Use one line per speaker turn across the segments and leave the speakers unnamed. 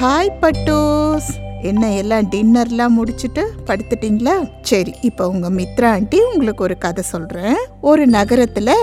Hi பட்டோஸ் என்ன எல்லாம் டின்னர்லாம் முடிச்சுட்டு படுத்துட்டிங்களா? சரி இப்போ உங்கள் மித்ரா ஆண்டி உங்களுக்கு ஒரு கதை சொல்கிறேன் ஒரு நகரத்தில்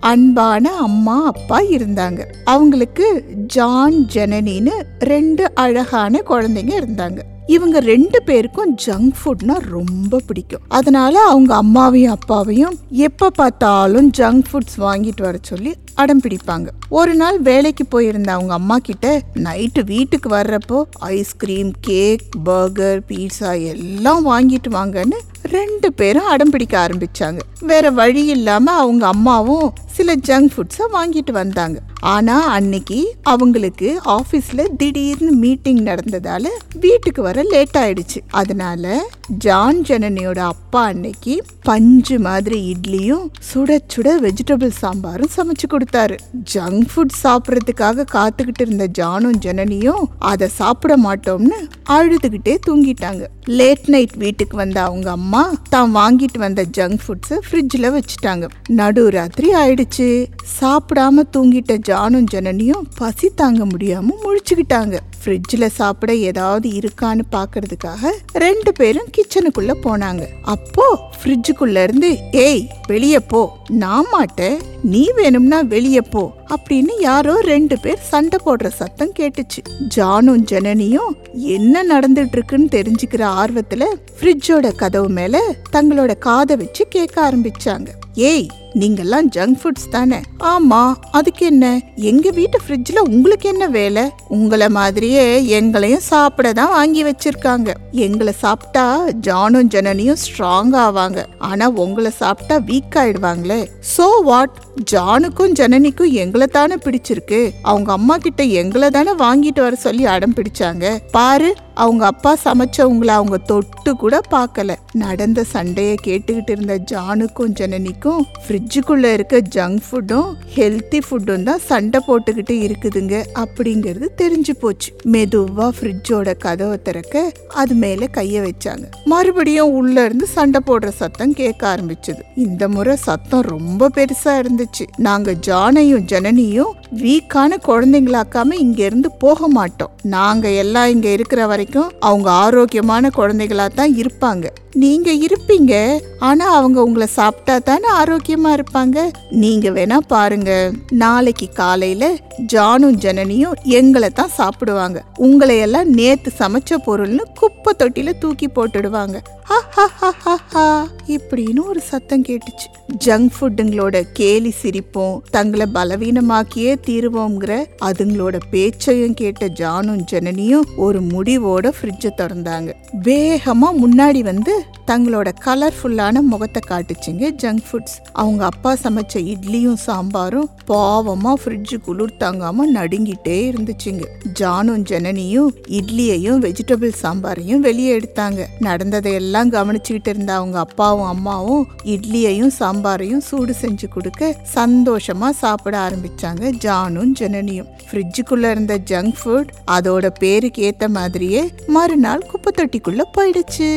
அன்பான அம்மா அப்பா இருந்தாங்க. அவங்களுக்கு ஜான் ஜனனின்னு ரெண்டு அழகான குழந்தைங்க இருந்தாங்க. இவங்க ரெண்டு பேருக்கும் ஜங்க் ஃபுட்னா ரொம்ப பிடிக்கும். அதனால அவங்க அம்மாவையும் அப்பாவையும் எப்போ பார்த்தாலும் ஜங்க் ஃபுட்ஸ் வாங்கிட்டு வர சொல்லி அடம் பிடிப்பாங்க. ஒரு நாள் வேலைக்கு போயிருந்த அவங்க அம்மா கிட்ட நைட்டு வீட்டுக்கு வர்றப்போ ஐஸ்கிரீம் கேக் பர்கர் பீட்சா எல்லாம் வாங்கிட்டு வாங்கன்னு ரெண்டு பேரும் அடம் பிடிக்க ஆரம்பிச்சாங்க. வேற வழி இல்லாம அவங்க அம்மாவும் சில ஜங்க் ஃபுட்ஸை வாங்கிட்டு வந்தாங்க. ஆனா அன்னைக்கு அவங்களுக்கு ஆபீஸ்ல திடீர்னு மீட்டிங் நடந்ததால வீட்டுக்கு வர லேட் ஆயிடுச்சு. அதனால ஜான் ஜனனியோட அப்பா அன்னைக்கு பஞ்சு மாதிரி இட்லியும் சுட சுட வெஜிடபிள் சாம்பாரும் சமைச்சு கொடுத்தாரு. ஜங்க் ஃபுட் சாப்பிட்றதுக்காக காத்துக்கிட்டு இருந்த ஜானும் ஜனனியும் அதை சாப்பிட மாட்டோம்னு அழுதுகிட்டே தூங்கிட்டாங்க. லேட் நைட் வீட்டுக்கு வந்த அவங்க அம்மா தான் வாங்கிட்டு வந்த ஜங்க் ஃபுட்ஸை ஃப்ரிட்ஜில் வச்சுட்டாங்க. நடு ராத்திரி ஆயிடுச்சு. சாப்பிடாம தூங்கிட்ட ஜானும் ஜனனியும் பசி தாங்க முடியாம முழிச்சுக்கிட்டாங்க. ஃப்ரிட்ஜில் சாப்பிட ஏதாவது இருக்கான்னு பார்க்கறதுக்காக ரெண்டு பேரும் கிச்சனுக்குள்ள போனாங்க. அப்போ ஃப்ரிட்ஜுக்குள்ள இருந்து ஏய் வெளியே போ. நான் மாட்டேன். நீ வேணும்னா வெளியே போ. அப்படின்னு யாரோ ரெண்டு பேர் சண்டை போடுற சத்தம் கேட்டுச்சு. ஜானும் ஜனனியும் என்ன நடந்துட்டு இருக்குன்னு தெரிஞ்சுக்கிற ஆர்வத்துல ஃப்ரிட்ஜோட கதவு மேல தங்களோட காதை வச்சு கேட்க ஆரம்பிச்சாங்க. ஏய் நீங்கெல்லாம் ஜங்க் ஃபுட்ஸ் தானே? ஆமா அதுக்கு என்ன? எங்க வீட்டு ஃப்ரிட்ஜ்ல உங்களுக்கு என்ன வேலை? உங்களை மாதிரியே எங்களையும் சாப்பிட தான் வாங்கி வச்சிருக்காங்க. எங்களை சாப்பிட்டா ஜானும் ஜனனியும் ஸ்ட்ராங் ஆவாங்க. ஆனா உங்களை சாப்பிட்டா வீக் ஆயிடுவாங்களே. சோ வாட் ஜானுக்கும் ஜனனிக்கும் எங்களை தானே பிடிச்சிருக்கு. அவங்க அம்மா கிட்ட எங்களை தானே வாங்கிட்டு வர சொல்லி அடம் பிடிச்சாங்க. பாரு அவங்க அப்பா சமைச்சவங்கள அவங்க தொட்டு கூட பார்க்கல. நடந்த சண்டையை கேட்டுக்கிட்டு இருந்த ஜானுக்கும் ஜனனிக்கும் ஃப்ரிட்ஜுக்குள்ள இருக்க ஜங்க் ஃபுட்டும் ஹெல்த்தி ஃபுட்டும் தான் சண்டை போட்டுக்கிட்டு இருக்குதுங்க அப்படிங்கிறது தெரிஞ்சு போச்சு. மெதுவா ஃப்ரிட்ஜோட கதவை திறக்க அது மேல கைய வச்சாங்க. மறுபடியும் உள்ள இருந்து சண்டை போடுற சத்தம் கேட்க ஆரம்பிச்சது. இந்த முறை சத்தம் ரொம்ப பெருசா இருந்துச்சு. நாங்க ஜானையும் ஜனனியும் வீக்கான குழந்தைங்களாக்காம இங்க இருந்து போக மாட்டோம். நாங்க எல்லாம் இங்க இருக்கிற வரைக்கும் அவங்க ஆரோக்கியமான குழந்தைகளாக தான் இருப்பாங்க. நீங்க இருப்பீங்க. ஆனா அவங்க உங்களை சாப்பிட்டா தானே ஆரோக்கியமா இருப்பாங்க. நீங்க வேணா பாருங்க. நாளைக்கு காலையில ஜானும் ஜனனியும் எங்களை தான் சாப்பிடுவாங்க. உங்களை எல்லாம் நேத்து சமைச்ச பொருள்னு குப்பை தொட்டில தூக்கி போட்டுடுவாங்க. இப்படின்னு ஒரு சத்தம் கேட்டுச்சு. ஜங்க் ஃபுட்டுங்களோட கேலி சிரிப்போம் தங்களை பலவீனமாக்கியே தீருவோங்கிற அதுங்களோட பேச்சையும் கேட்ட ஜானும் ஜனனியும் ஒரு முடிவோட ஃப்ரிட்ஜை திறந்தாங்க. வேகமா முன்னாடி வந்து தங்களோட கலர்ஃபுல்லான முகத்தை காட்டுச்சுங்க ஜங்க் ஃபுட்ஸ் அவங்க அப்பா சமைச்ச இட்லியும் சாம்பாரும் பாவமாக ஃப்ரிட்ஜு குளிர் தாங்காம நடுங்கிட்டே இருந்துச்சுங்க. ஜானும் ஜனனியும் இட்லியையும் வெஜிடபிள் சாம்பாரையும் வெளியே எடுத்தாங்க. நடந்ததையெல்லாம் கவனிச்சுக்கிட்டு இருந்த அவங்க அப்பாவும் அம்மாவும் இட்லியையும் சாம்பாரையும் சூடு செஞ்சு கொடுக்க சந்தோஷமா சாப்பிட ஆரம்பிச்சாங்க ஜானும் ஜனனியும். ஃப்ரிட்ஜுக்குள்ள இருந்த ஜங்க் ஃபுட் அதோட பேருக்கு ஏத்த மாதிரியே மறுநாள் குப்பை தொட்டிக்குள்ள போயிடுச்சு.